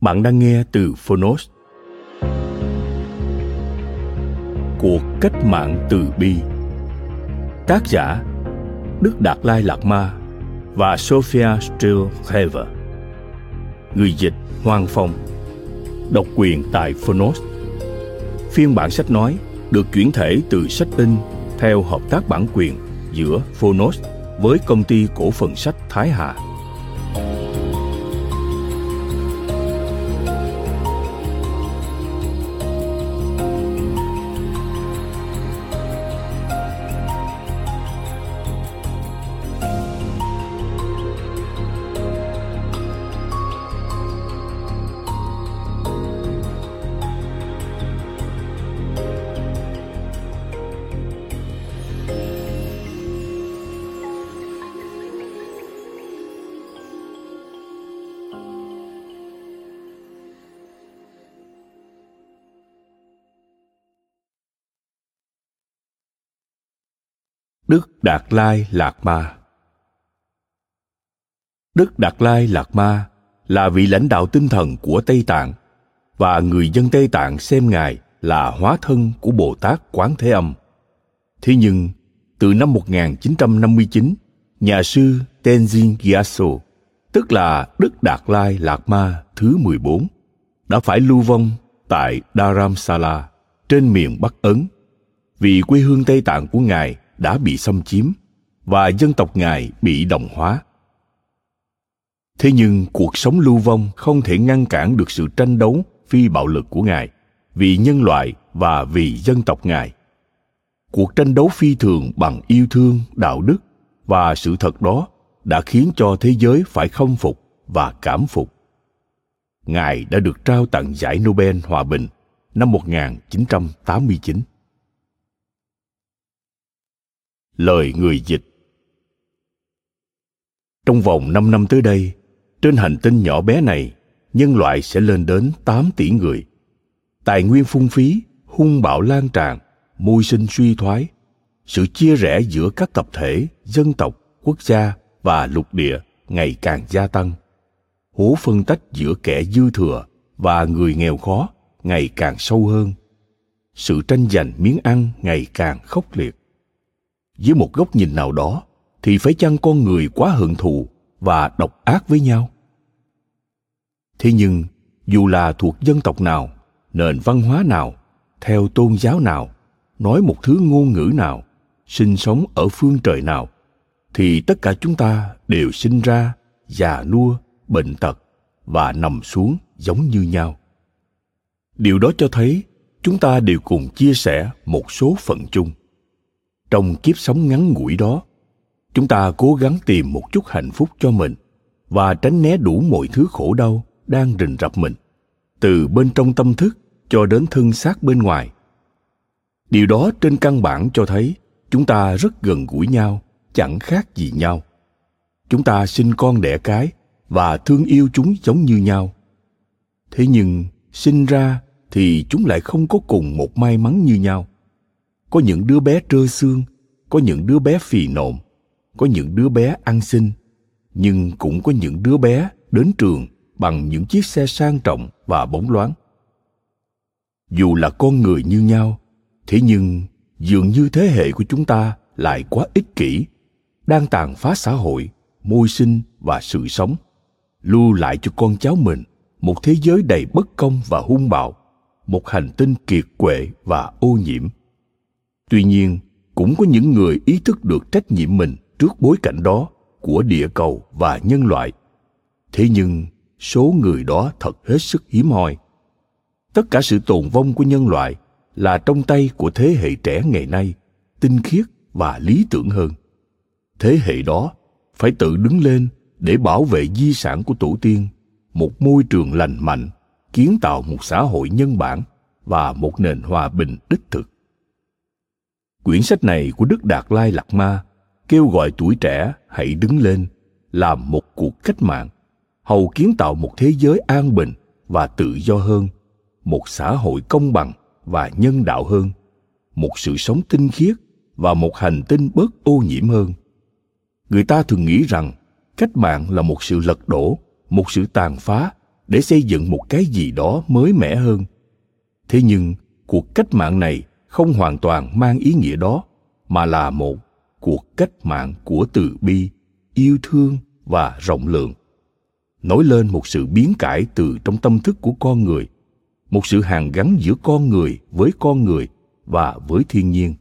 Bạn đang nghe từ Phonos. Cuộc cách mạng từ bi Tác giả Đức Đạt Lai Lạt Ma và Sophia Strelhever Người dịch Hoàng Phong Độc quyền tại Phonos Phiên bản sách nói được chuyển thể từ sách in theo hợp tác bản quyền giữa Phonos với công ty cổ phần sách Thái Hà. Đạt Lai Lạt Ma Đức Đạt Lai Lạt Ma là vị lãnh đạo tinh thần của Tây Tạng và người dân Tây Tạng xem Ngài là hóa thân của Bồ Tát Quán Thế Âm. Thế nhưng, từ năm 1959, nhà sư Tenzin Gyatso, tức là Đức Đạt Lai Lạt Ma thứ 14, đã phải lưu vong tại Dharamsala trên miền Bắc Ấn vì quê hương Tây Tạng của Ngài đã bị xâm chiếm và dân tộc ngài bị đồng hóa thế nhưng cuộc sống lưu vong không thể ngăn cản được sự tranh đấu phi bạo lực của ngài vì nhân loại và vì dân tộc ngài cuộc tranh đấu phi thường bằng yêu thương, đạo đức và sự thật đó đã khiến cho thế giới phải khâm phục và cảm phục. Ngài đã được trao tặng giải Nobel Hòa bình năm 1989. Lời người dịch Trong vòng 5 năm tới đây, trên hành tinh nhỏ bé này, nhân loại sẽ lên đến 8 tỷ người. Tài nguyên phung phí, hung bạo lan tràn, môi sinh suy thoái, sự chia rẽ giữa các tập thể, dân tộc, quốc gia và lục địa ngày càng gia tăng. Hố phân tách giữa kẻ dư thừa và người nghèo khó ngày càng sâu hơn. Sự tranh giành miếng ăn ngày càng khốc liệt dưới một góc nhìn nào đó, thì phải chăng con người quá hận thù và độc ác với nhau? Thế nhưng, dù là thuộc dân tộc nào, nền văn hóa nào, theo tôn giáo nào, nói một thứ ngôn ngữ nào, sinh sống ở phương trời nào, thì tất cả chúng ta đều sinh ra, già nua, bệnh tật và nằm xuống giống như nhau. Điều đó cho thấy chúng ta đều cùng chia sẻ một số phận chung trong kiếp sống ngắn ngủi đó. Chúng ta cố gắng tìm một chút hạnh phúc cho mình và tránh né đủ mọi thứ khổ đau đang rình rập mình, từ bên trong tâm thức cho đến thân xác bên ngoài. Điều đó trên căn bản cho thấy chúng ta rất gần gũi nhau, chẳng khác gì nhau. Chúng ta sinh con đẻ cái và thương yêu chúng giống như nhau. Thế nhưng, sinh ra thì chúng lại không có cùng một may mắn như nhau có những đứa bé trơ xương, có những đứa bé phì nộm, có những đứa bé ăn xin. Nhưng cũng có những đứa bé đến trường bằng những chiếc xe sang trọng và bóng loáng. Dù là con người như nhau, thế nhưng dường như thế hệ của chúng ta lại quá ích kỷ, đang tàn phá xã hội, môi sinh và sự sống, lưu lại cho con cháu mình một thế giới đầy bất công và hung bạo, một hành tinh kiệt quệ và ô nhiễm tuy nhiên, cũng có những người ý thức được trách nhiệm mình trước bối cảnh đó của địa cầu và nhân loại. Thế nhưng, số người đó thật hết sức hiếm hoi. Tất cả sự tồn vong của nhân loại là trong tay của thế hệ trẻ ngày nay, tinh khiết và lý tưởng hơn. Thế hệ đó phải tự đứng lên để bảo vệ di sản của tổ tiên, một môi trường lành mạnh, kiến tạo một xã hội nhân bản và một nền hòa bình đích thực quyển sách này của đức đạt lai lạt ma kêu gọi tuổi trẻ hãy đứng lên làm một cuộc cách mạng, hầu kiến tạo một thế giới an bình và tự do hơn, một xã hội công bằng và nhân đạo hơn, một sự sống tinh khiết và một hành tinh bớt ô nhiễm hơn. Người ta thường nghĩ rằng cách mạng là một sự lật đổ, một sự tàn phá để xây dựng một cái gì đó mới mẻ hơn. Thế nhưng, cuộc cách mạng này không hoàn toàn mang ý nghĩa đó, mà là một cuộc cách mạng của từ bi, yêu thương và rộng lượng. Nổi lên một sự biến cải từ trong tâm thức của con người, một sự hàn gắn giữa con người với con người và với thiên nhiên.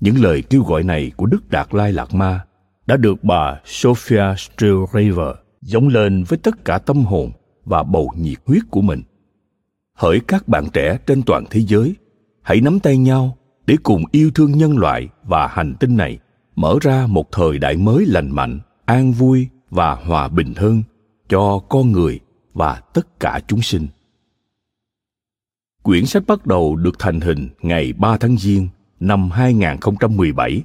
Những lời kêu gọi này của đức đạt lai lạt ma đã được bà sophia Strelrever giống lên với tất cả tâm hồn và bầu nhiệt huyết của mình. Hỡi các bạn trẻ trên toàn thế giới hãy nắm tay nhau để cùng yêu thương nhân loại và hành tinh này mở ra một thời đại mới lành mạnh an vui và hòa bình hơn cho con người và tất cả chúng sinh. Quyển sách bắt đầu được thành hình ngày 3 tháng Giêng năm 2017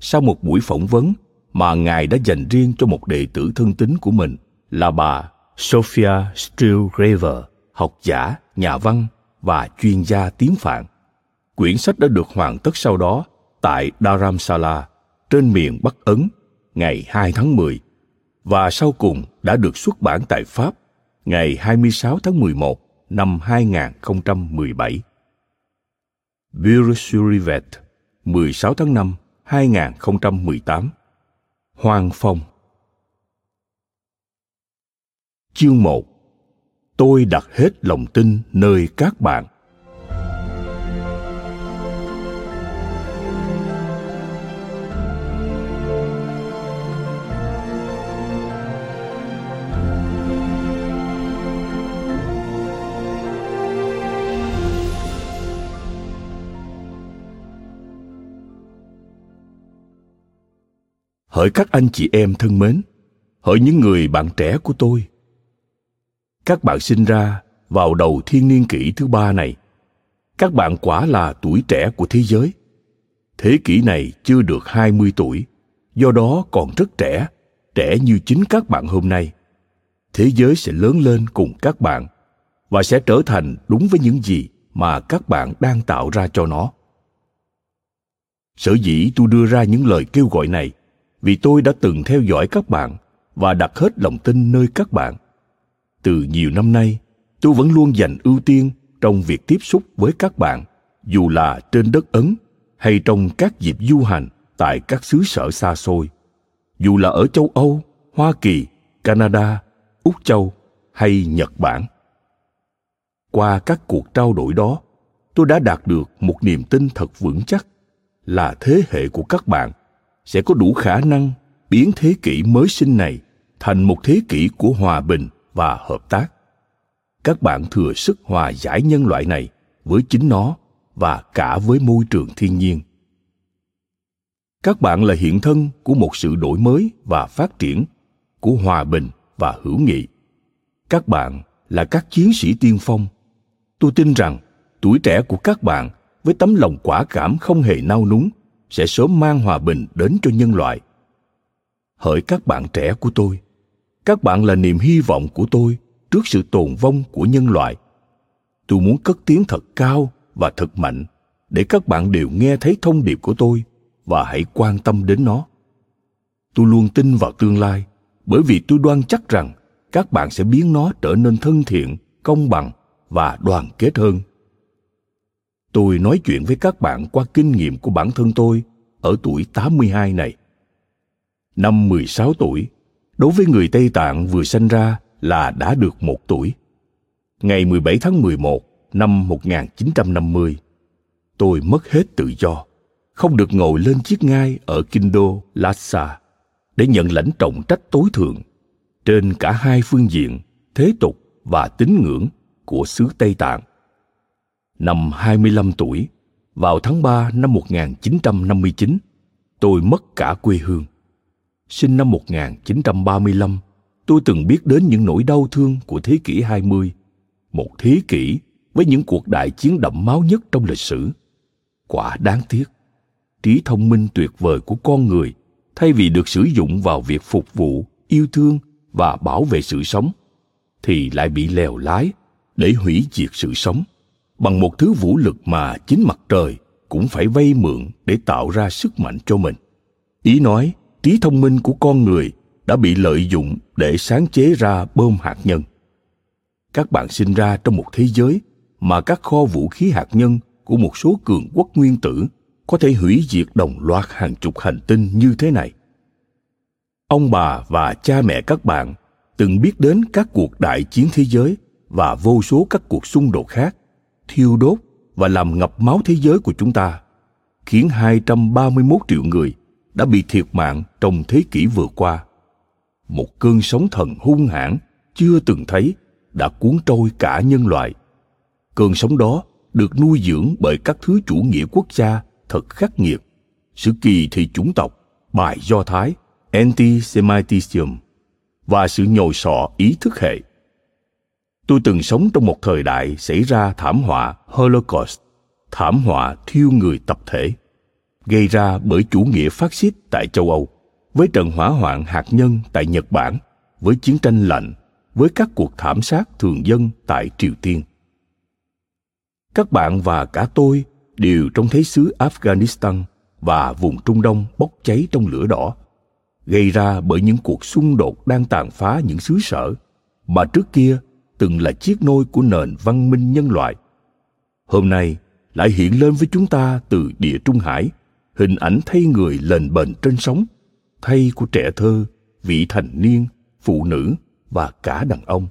sau một buổi phỏng vấn mà Ngài đã dành riêng cho một đệ tử thân tín của mình là bà Sophia Stilgraver, học giả, nhà văn và chuyên gia tiếng Phạn. Quyển sách đã được hoàn tất sau đó tại Dharamsala, trên miền Bắc Ấn, ngày 2 tháng 10 và sau cùng đã được xuất bản tại Pháp, ngày 26 tháng 11 năm 2017. Bureau 16 tháng 5 2018 Hoàng Phong. Chương 1 Tôi đặt hết lòng tin nơi các bạn. Hỡi các anh chị em thân mến, hỡi những người bạn trẻ của tôi. Các bạn sinh ra vào đầu thiên niên kỷ thứ ba này, các bạn quả là tuổi trẻ của thế giới. Thế kỷ này chưa được 20 tuổi, do đó còn rất trẻ trẻ như chính các bạn hôm nay. Thế giới sẽ lớn lên cùng các bạn và sẽ trở thành đúng với những gì mà các bạn đang tạo ra cho nó. Sở dĩ tôi đưa ra những lời kêu gọi này vì tôi đã từng theo dõi các bạn và đặt hết lòng tin nơi các bạn. Từ nhiều năm nay, tôi vẫn luôn dành ưu tiên trong việc tiếp xúc với các bạn, dù là trên đất ấn hay trong các dịp du hành tại các xứ sở xa xôi. Dù là ở châu âu, hoa kỳ, canada, úc châu hay nhật bản. Qua các cuộc trao đổi đó, tôi đã đạt được một niềm tin thật vững chắc là thế hệ của các bạn sẽ có đủ khả năng biến thế kỷ mới sinh này thành một thế kỷ của hòa bình và hợp tác. Các bạn thừa sức hòa giải nhân loại này với chính nó và cả với môi trường thiên nhiên. Các bạn là hiện thân của một sự đổi mới và phát triển của hòa bình và hữu nghị. Các bạn là các chiến sĩ tiên phong. Tôi tin rằng tuổi trẻ của các bạn với tấm lòng quả cảm không hề nao núng sẽ sớm mang hòa bình đến cho nhân loại. Hỡi các bạn trẻ của tôi, các bạn là niềm hy vọng của tôi trước sự tồn vong của nhân loại. Tôi muốn cất tiếng thật cao và thật mạnh để các bạn đều nghe thấy thông điệp của tôi và hãy quan tâm đến nó. Tôi luôn tin vào tương lai, bởi vì tôi đoan chắc rằng các bạn sẽ biến nó trở nên thân thiện, công bằng và đoàn kết hơn tôi nói chuyện với các bạn qua kinh nghiệm của bản thân tôi ở tuổi 82 này. Năm 16 tuổi, đối với người Tây Tạng vừa sinh ra là đã được một tuổi. Ngày 17 tháng 11 năm 1950, tôi mất hết tự do, không được ngồi lên chiếc ngai ở Kinh đô Lhasa để nhận lãnh trọng trách tối thượng trên cả hai phương diện thế tục và tín ngưỡng của xứ Tây Tạng. Năm 25 tuổi, vào tháng 3 năm 1959, tôi mất cả quê hương. Sinh năm 1935, tôi từng biết đến những nỗi đau thương của thế kỷ 20, một thế kỷ với những cuộc đại chiến đẫm máu nhất trong lịch sử. Quả đáng tiếc, trí thông minh tuyệt vời của con người thay vì được sử dụng vào việc phục vụ, yêu thương và bảo vệ sự sống thì lại bị lèo lái để hủy diệt sự sống bằng một thứ vũ lực mà chính mặt trời cũng phải vay mượn để tạo ra sức mạnh cho mình. Ý nói trí thông minh của con người đã bị lợi dụng để sáng chế ra bom hạt nhân. Các bạn sinh ra trong một thế giới mà các kho vũ khí hạt nhân của một số cường quốc nguyên tử có thể hủy diệt đồng loạt hàng chục hành tinh như thế này. Ông bà và cha mẹ các bạn từng biết đến các cuộc đại chiến thế giới và vô số các cuộc xung đột khác, thiêu đốt và làm ngập máu thế giới của chúng ta, khiến 231 triệu người đã bị thiệt mạng trong thế kỷ vừa qua. Một cơn sóng thần hung hãn chưa từng thấy đã cuốn trôi cả nhân loại. Cơn sóng đó được nuôi dưỡng bởi các thứ chủ nghĩa quốc gia thật khắc nghiệt, sự kỳ thị chủng tộc, bài do Thái, anti-Semitism và sự nhồi sọ ý thức hệ. Tôi từng sống trong một thời đại xảy ra thảm họa Holocaust, thảm họa thiêu người tập thể, gây ra bởi chủ nghĩa phát xít tại châu Âu, với trận hỏa hoạn hạt nhân tại Nhật Bản, với chiến tranh lạnh, với các cuộc thảm sát thường dân tại Triều Tiên. Các bạn và cả tôi đều trong thế xứ Afghanistan và vùng Trung Đông bốc cháy trong lửa đỏ gây ra bởi những cuộc xung đột đang tàn phá những xứ sở mà trước kia từng là chiếc nôi của nền văn minh nhân loại. Hôm nay lại hiện lên với chúng ta từ địa trung hải, hình ảnh thay người lền bền trên sóng, thay của trẻ thơ, vị thành niên, phụ nữ và cả đàn ông.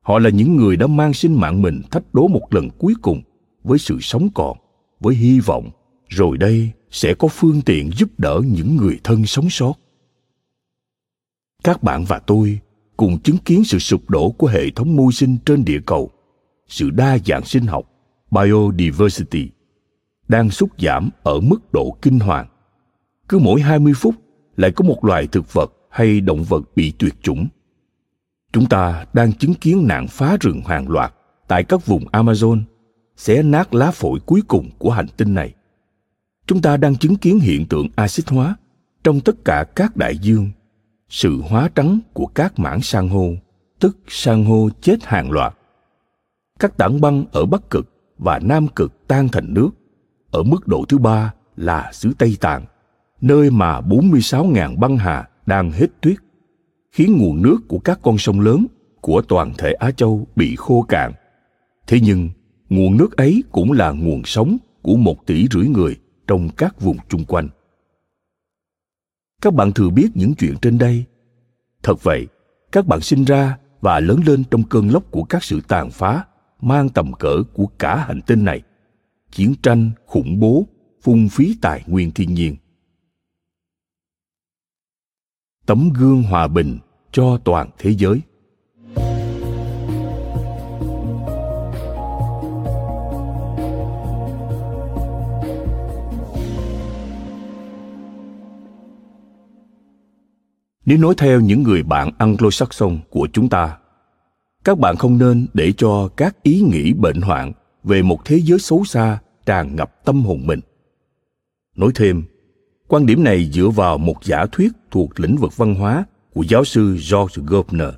Họ là những người đã mang sinh mạng mình thách đố một lần cuối cùng với sự sống còn, với hy vọng rồi đây sẽ có phương tiện giúp đỡ những người thân sống sót. Các bạn và tôi cùng chứng kiến sự sụp đổ của hệ thống môi sinh trên địa cầu, sự đa dạng sinh học, biodiversity, đang sút giảm ở mức độ kinh hoàng. Cứ mỗi 20 phút lại có một loài thực vật hay động vật bị tuyệt chủng. Chúng ta đang chứng kiến nạn phá rừng hàng loạt tại các vùng amazon, xé nát lá phổi cuối cùng của hành tinh này. Chúng ta đang chứng kiến hiện tượng axit hóa trong tất cả các đại dương sự hóa trắng của các mảng san hô, tức san hô chết hàng loạt. Các tảng băng ở Bắc Cực và Nam Cực tan thành nước. Ở mức độ thứ ba là xứ Tây Tạng, nơi mà 46.000 băng hà đang hết tuyết, khiến nguồn nước của các con sông lớn của toàn thể Á Châu bị khô cạn. Thế nhưng, nguồn nước ấy cũng là nguồn sống của một tỷ rưỡi người trong các vùng chung quanh các bạn thừa biết những chuyện trên đây. Thật vậy, các bạn sinh ra và lớn lên trong cơn lốc của các sự tàn phá, mang tầm cỡ của cả hành tinh này. Chiến tranh, khủng bố, phung phí tài nguyên thiên nhiên. Tấm gương hòa bình cho toàn thế giới. Nếu nói theo những người bạn Anglo-Saxon của chúng ta, các bạn không nên để cho các ý nghĩ bệnh hoạn về một thế giới xấu xa tràn ngập tâm hồn mình. Nói thêm, quan điểm này dựa vào một giả thuyết thuộc lĩnh vực văn hóa của giáo sư George Gardner,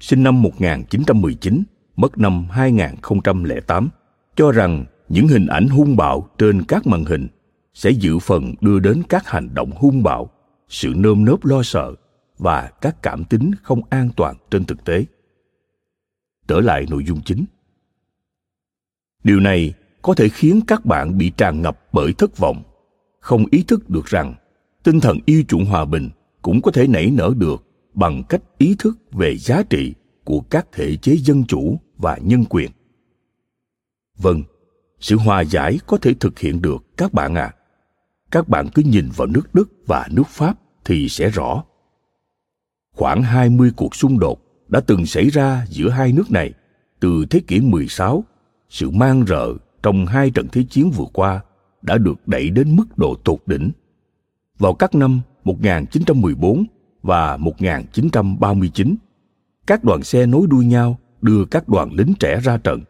sinh năm 1919, mất năm 2008, cho rằng những hình ảnh hung bạo trên các màn hình sẽ dự phần đưa đến các hành động hung bạo, sự nơm nớp lo sợ và các cảm tính không an toàn trên thực tế. Trở lại nội dung chính. Điều này có thể khiến các bạn bị tràn ngập bởi thất vọng, không ý thức được rằng tinh thần yêu chuộng hòa bình cũng có thể nảy nở được bằng cách ý thức về giá trị của các thể chế dân chủ và nhân quyền. Vâng sự hòa giải có thể thực hiện được các bạn ạ. À. các bạn cứ nhìn vào nước đức và nước pháp thì sẽ rõ khoảng 20 cuộc xung đột đã từng xảy ra giữa hai nước này từ thế kỷ 16, sự mang rợ trong hai trận thế chiến vừa qua đã được đẩy đến mức độ tột đỉnh. Vào các năm 1914 và 1939, các đoàn xe nối đuôi nhau đưa các đoàn lính trẻ ra trận.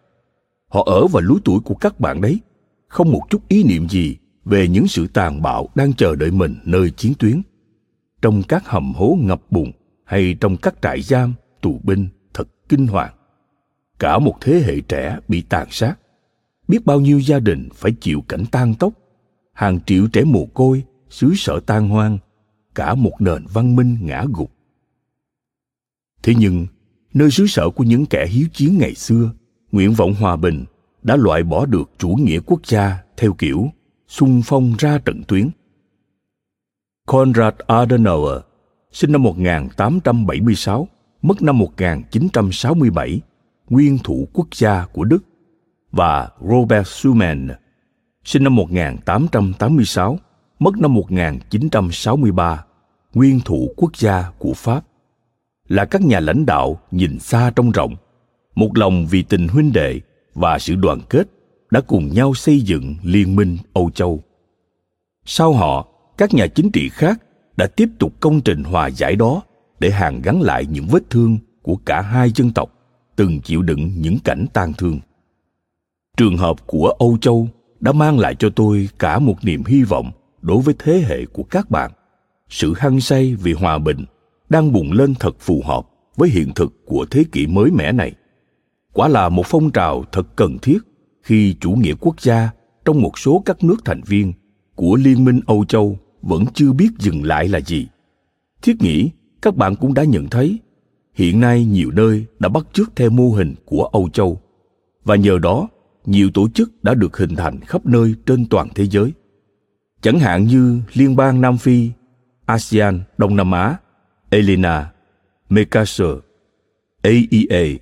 Họ ở vào lứa tuổi của các bạn đấy, không một chút ý niệm gì về những sự tàn bạo đang chờ đợi mình nơi chiến tuyến. Trong các hầm hố ngập bùn hay trong các trại giam, tù binh thật kinh hoàng. Cả một thế hệ trẻ bị tàn sát. Biết bao nhiêu gia đình phải chịu cảnh tan tốc. Hàng triệu trẻ mồ côi, xứ sở tan hoang. Cả một nền văn minh ngã gục. Thế nhưng, nơi xứ sở của những kẻ hiếu chiến ngày xưa, nguyện vọng hòa bình đã loại bỏ được chủ nghĩa quốc gia theo kiểu xung phong ra trận tuyến. Konrad Adenauer sinh năm 1876, mất năm 1967, nguyên thủ quốc gia của Đức, và Robert Schuman, sinh năm 1886, mất năm 1963, nguyên thủ quốc gia của Pháp, là các nhà lãnh đạo nhìn xa trông rộng, một lòng vì tình huynh đệ và sự đoàn kết đã cùng nhau xây dựng Liên minh Âu Châu. Sau họ, các nhà chính trị khác đã tiếp tục công trình hòa giải đó để hàn gắn lại những vết thương của cả hai dân tộc, từng chịu đựng những cảnh tang thương. Trường hợp của âu châu đã mang lại cho tôi cả một niềm hy vọng đối với thế hệ của các bạn. Sự hăng say vì hòa bình đang bùng lên thật phù hợp với hiện thực của thế kỷ mới mẻ này. Quả là một phong trào thật cần thiết khi chủ nghĩa quốc gia trong một số các nước thành viên của liên minh âu châu vẫn chưa biết dừng lại là gì. Thiết nghĩ các bạn cũng đã nhận thấy, hiện nay nhiều nơi đã bắt chước theo mô hình của âu châu. Và nhờ đó, nhiều tổ chức đã được hình thành khắp nơi trên toàn thế giới. Chẳng hạn như liên bang nam phi, asean, đông nam á, elena, mercosur aea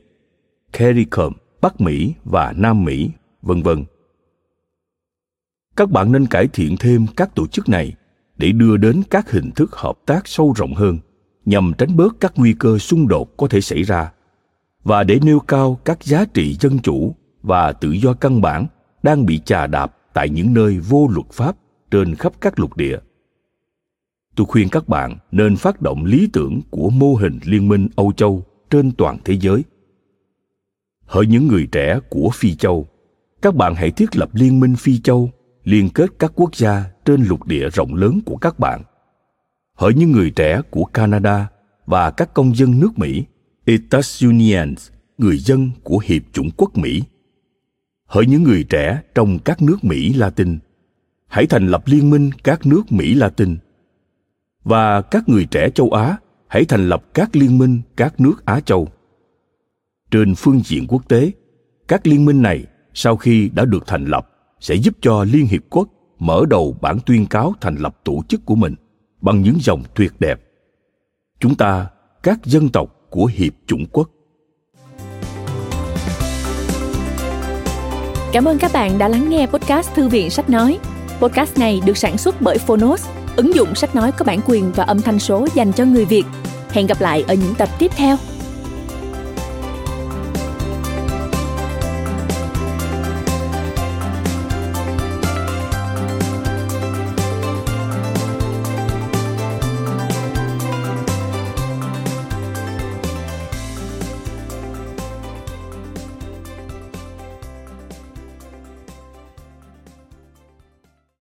caricom, bắc mỹ và nam mỹ, vân vân. Các bạn nên cải thiện thêm các tổ chức này để đưa đến các hình thức hợp tác sâu rộng hơn, nhằm tránh bớt các nguy cơ xung đột có thể xảy ra, và để nêu cao các giá trị dân chủ và tự do căn bản đang bị chà đạp tại những nơi vô luật pháp trên khắp các lục địa. Tôi khuyên các bạn nên phát động lý tưởng của mô hình liên minh âu châu trên toàn thế giới. Hỡi những người trẻ của phi châu, các bạn hãy thiết lập liên minh phi châu liên kết các quốc gia trên lục địa rộng lớn của các bạn. Hỡi những người trẻ của Canada và các công dân nước Mỹ, Etats Unions, người dân của Hiệp chủng quốc Mỹ. Hỡi những người trẻ trong các nước Mỹ Latin, hãy thành lập liên minh các nước Mỹ Latin. Và các người trẻ châu Á, hãy thành lập các liên minh các nước Á Châu. Trên phương diện quốc tế, các liên minh này sau khi đã được thành lập sẽ giúp cho Liên Hiệp Quốc mở đầu bản tuyên cáo thành lập tổ chức của mình bằng những dòng tuyệt đẹp. Chúng ta, các dân tộc của Hiệp chủng quốc. Cảm ơn các bạn đã lắng nghe podcast Thư viện Sách Nói. Podcast này được sản xuất bởi Phonos, ứng dụng sách nói có bản quyền và âm thanh số dành cho người Việt. Hẹn gặp lại ở những tập tiếp theo.